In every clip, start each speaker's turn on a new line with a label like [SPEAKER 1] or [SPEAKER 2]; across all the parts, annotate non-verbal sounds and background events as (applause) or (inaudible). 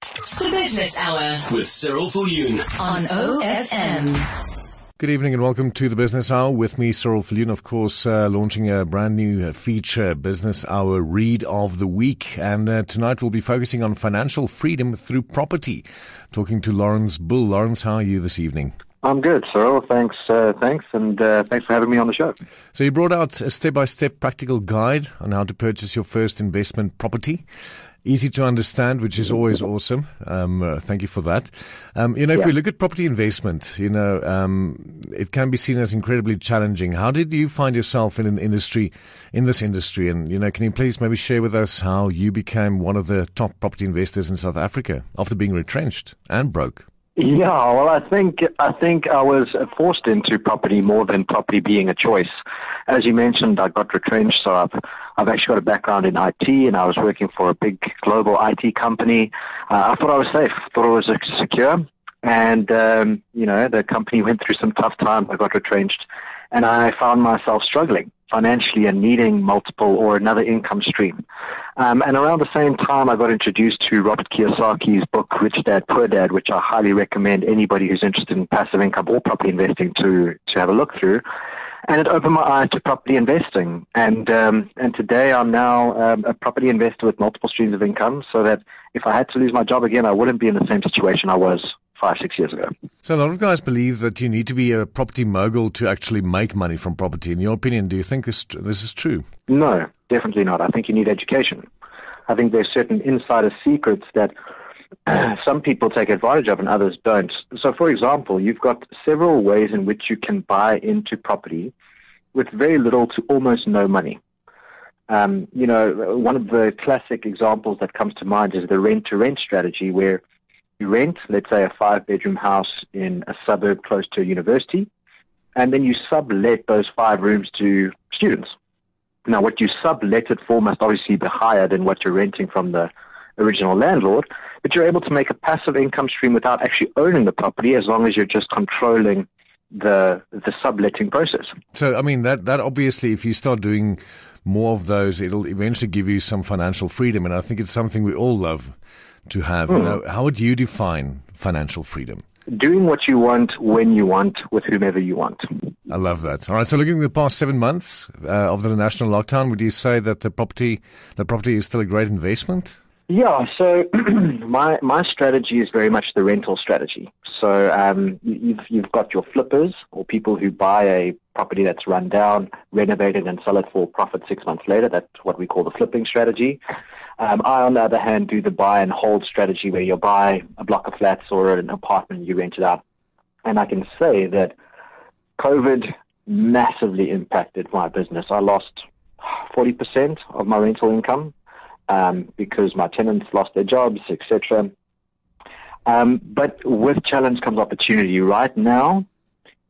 [SPEAKER 1] The Business Hour
[SPEAKER 2] with Cyril Viljoen.
[SPEAKER 1] on OFM.
[SPEAKER 3] Good evening and welcome to the Business Hour with me, Cyril Viljoen, of course, uh, launching a brand new uh, feature, Business Hour Read of the Week. And uh, tonight we'll be focusing on financial freedom through property. Talking to Laurens Boel. Laurens, how are you this evening?
[SPEAKER 4] I'm good, Cyril. Thanks, uh, thanks, and uh, thanks for having me on the show.
[SPEAKER 3] So you brought out a step-by-step practical guide on how to purchase your first investment property. Easy to understand, which is always awesome. Um, uh, thank you for that. Um, you know, if
[SPEAKER 4] Yeah.
[SPEAKER 3] we look at property investment, you know, um, it can be seen as incredibly challenging. How did you find yourself in an industry, in this industry? And, you know, can you please maybe share with us how you became one of the top property investors in South Africa after being retrenched and broke?
[SPEAKER 4] Yeah, well, I think I think I was forced into property more than property being a choice. As you mentioned, I got retrenched, so I've I've actually got a background in IT, and I was working for a big global IT company. Uh, I thought I was safe, thought I was uh, secure, and um, you know the company went through some tough times. I got retrenched, and I found myself struggling financially and needing multiple or another income stream. Um, and around the same time, I got introduced to Robert Kiyosaki's book, Rich Dad, Poor Dad, which I highly recommend anybody who's interested in passive income or property investing to, to have a look through. And it opened my eyes to property investing. And, um, and today I'm now um, a property investor with multiple streams of income so that if I had to lose my job again, I wouldn't be in the same situation I was five, six years ago.
[SPEAKER 3] So a lot of guys believe that you need to be a property mogul to actually make money from property. In your opinion, do you think this, this is true?
[SPEAKER 4] No, definitely not. I think you need education. I think there's certain insider secrets that (clears throat) some people take advantage of and others don't. So, for example, you've got several ways in which you can buy into property with very little to almost no money. Um, you know, one of the classic examples that comes to mind is the rent to rent strategy, where you rent, let's say, a five bedroom house in a suburb close to a university, and then you sublet those five rooms to students. Now, what you sublet it for must obviously be higher than what you're renting from the original landlord, but you're able to make a passive income stream without actually owning the property as long as you're just controlling the the subletting process.
[SPEAKER 3] So, I mean, that, that obviously, if you start doing more of those, it'll eventually give you some financial freedom. And I think it's something we all love to have. You know, how would you define financial freedom?
[SPEAKER 4] Doing what you want when you want with whomever you want.
[SPEAKER 3] I love that. All right. So, looking at the past seven months uh, of the national lockdown, would you say that the property, the property is still a great investment?
[SPEAKER 4] Yeah, so (clears throat) my my strategy is very much the rental strategy. So um, you- you've you've got your flippers or people who buy a property that's run down, renovate it, and sell it for profit six months later. That's what we call the flipping strategy. Um, I, on the other hand, do the buy and hold strategy where you buy a block of flats or an apartment, and you rent it out. And I can say that COVID massively impacted my business. I lost 40% of my rental income um, because my tenants lost their jobs, etc. Um, but with challenge comes opportunity. Right now,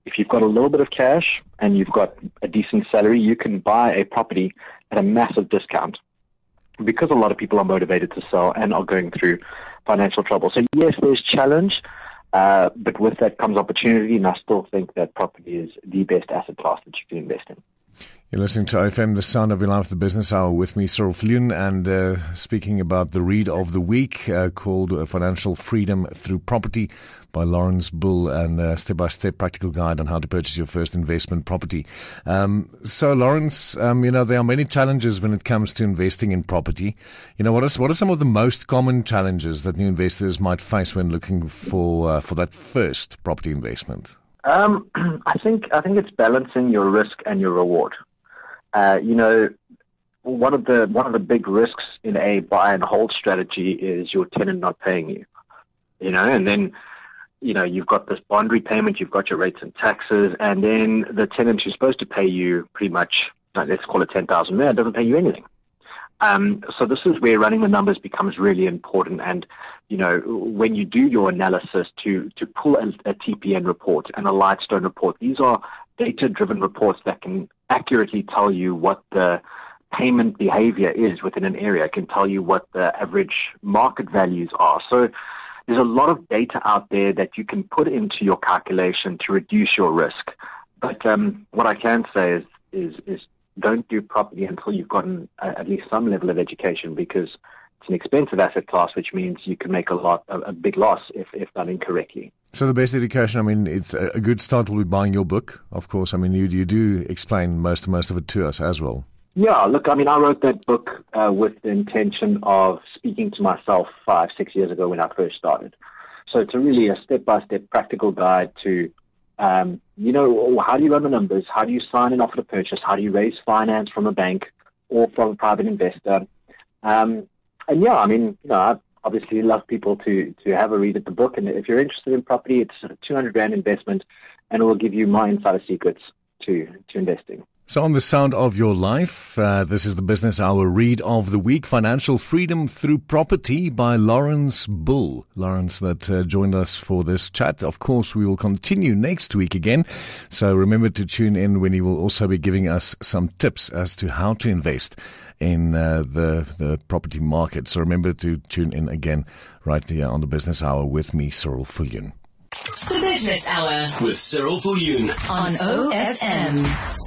[SPEAKER 4] if you've got a little bit of cash and you've got a decent salary, you can buy a property at a massive discount because a lot of people are motivated to sell and are going through financial trouble. So yes, there's challenge, uh, but with that comes opportunity, and I still think that property is the best asset class that you can invest in.
[SPEAKER 3] You're listening to OFM, the sound of your life, the business hour with me, Cyril Viljoen, and uh, speaking about the read of the week uh, called uh, Financial Freedom Through Property by Laurens Boel and uh, step-by-step practical guide on how to purchase your first investment property. Um, so, Laurens, um, you know, there are many challenges when it comes to investing in property. You know, what, is, what are some of the most common challenges that new investors might face when looking for, uh, for that first property investment?
[SPEAKER 4] Um, (clears throat) I think I think it's balancing your risk and your reward. Uh, you know, one of the one of the big risks in a buy and hold strategy is your tenant not paying you. You know, and then you know you've got this bond repayment, you've got your rates and taxes, and then the tenant who's supposed to pay you pretty much, let's call it ten thousand there, doesn't pay you anything. Um, so this is where running the numbers becomes really important. And you know, when you do your analysis to to pull a, a TPN report and a Lightstone report, these are data-driven reports that can accurately tell you what the payment behavior is within an area. It can tell you what the average market values are. So there's a lot of data out there that you can put into your calculation to reduce your risk. But um, what I can say is is is don't do property until you've gotten uh, at least some level of education because it's an expensive asset class, which means you can make a lot, a, a big loss if, if done incorrectly.
[SPEAKER 3] So the best education, I mean, it's a, a good start will be buying your book, of course. I mean, you you do explain most most of it to us as well.
[SPEAKER 4] Yeah, look, I mean, I wrote that book uh, with the intention of speaking to myself five, six years ago when I first started. So it's a really a step-by-step practical guide to, um, you know, how do you run the numbers? How do you sign an offer to purchase? How do you raise finance from a bank or from a private investor? Um, and yeah, I mean, you know, I obviously love people to to have a read at the book. And if you're interested in property, it's a 200 rand investment, and it will give you my insider secrets to to investing.
[SPEAKER 3] So, on the sound of your life, uh, this is the Business Hour read of the week Financial Freedom Through Property by Laurens Boel. Laurens, that uh, joined us for this chat. Of course, we will continue next week again. So, remember to tune in when he will also be giving us some tips as to how to invest in uh, the, the property market. So, remember to tune in again right here on the Business Hour with me, Cyril Viljoen.
[SPEAKER 1] The Business Hour
[SPEAKER 2] with Cyril Viljoen
[SPEAKER 1] on OFM.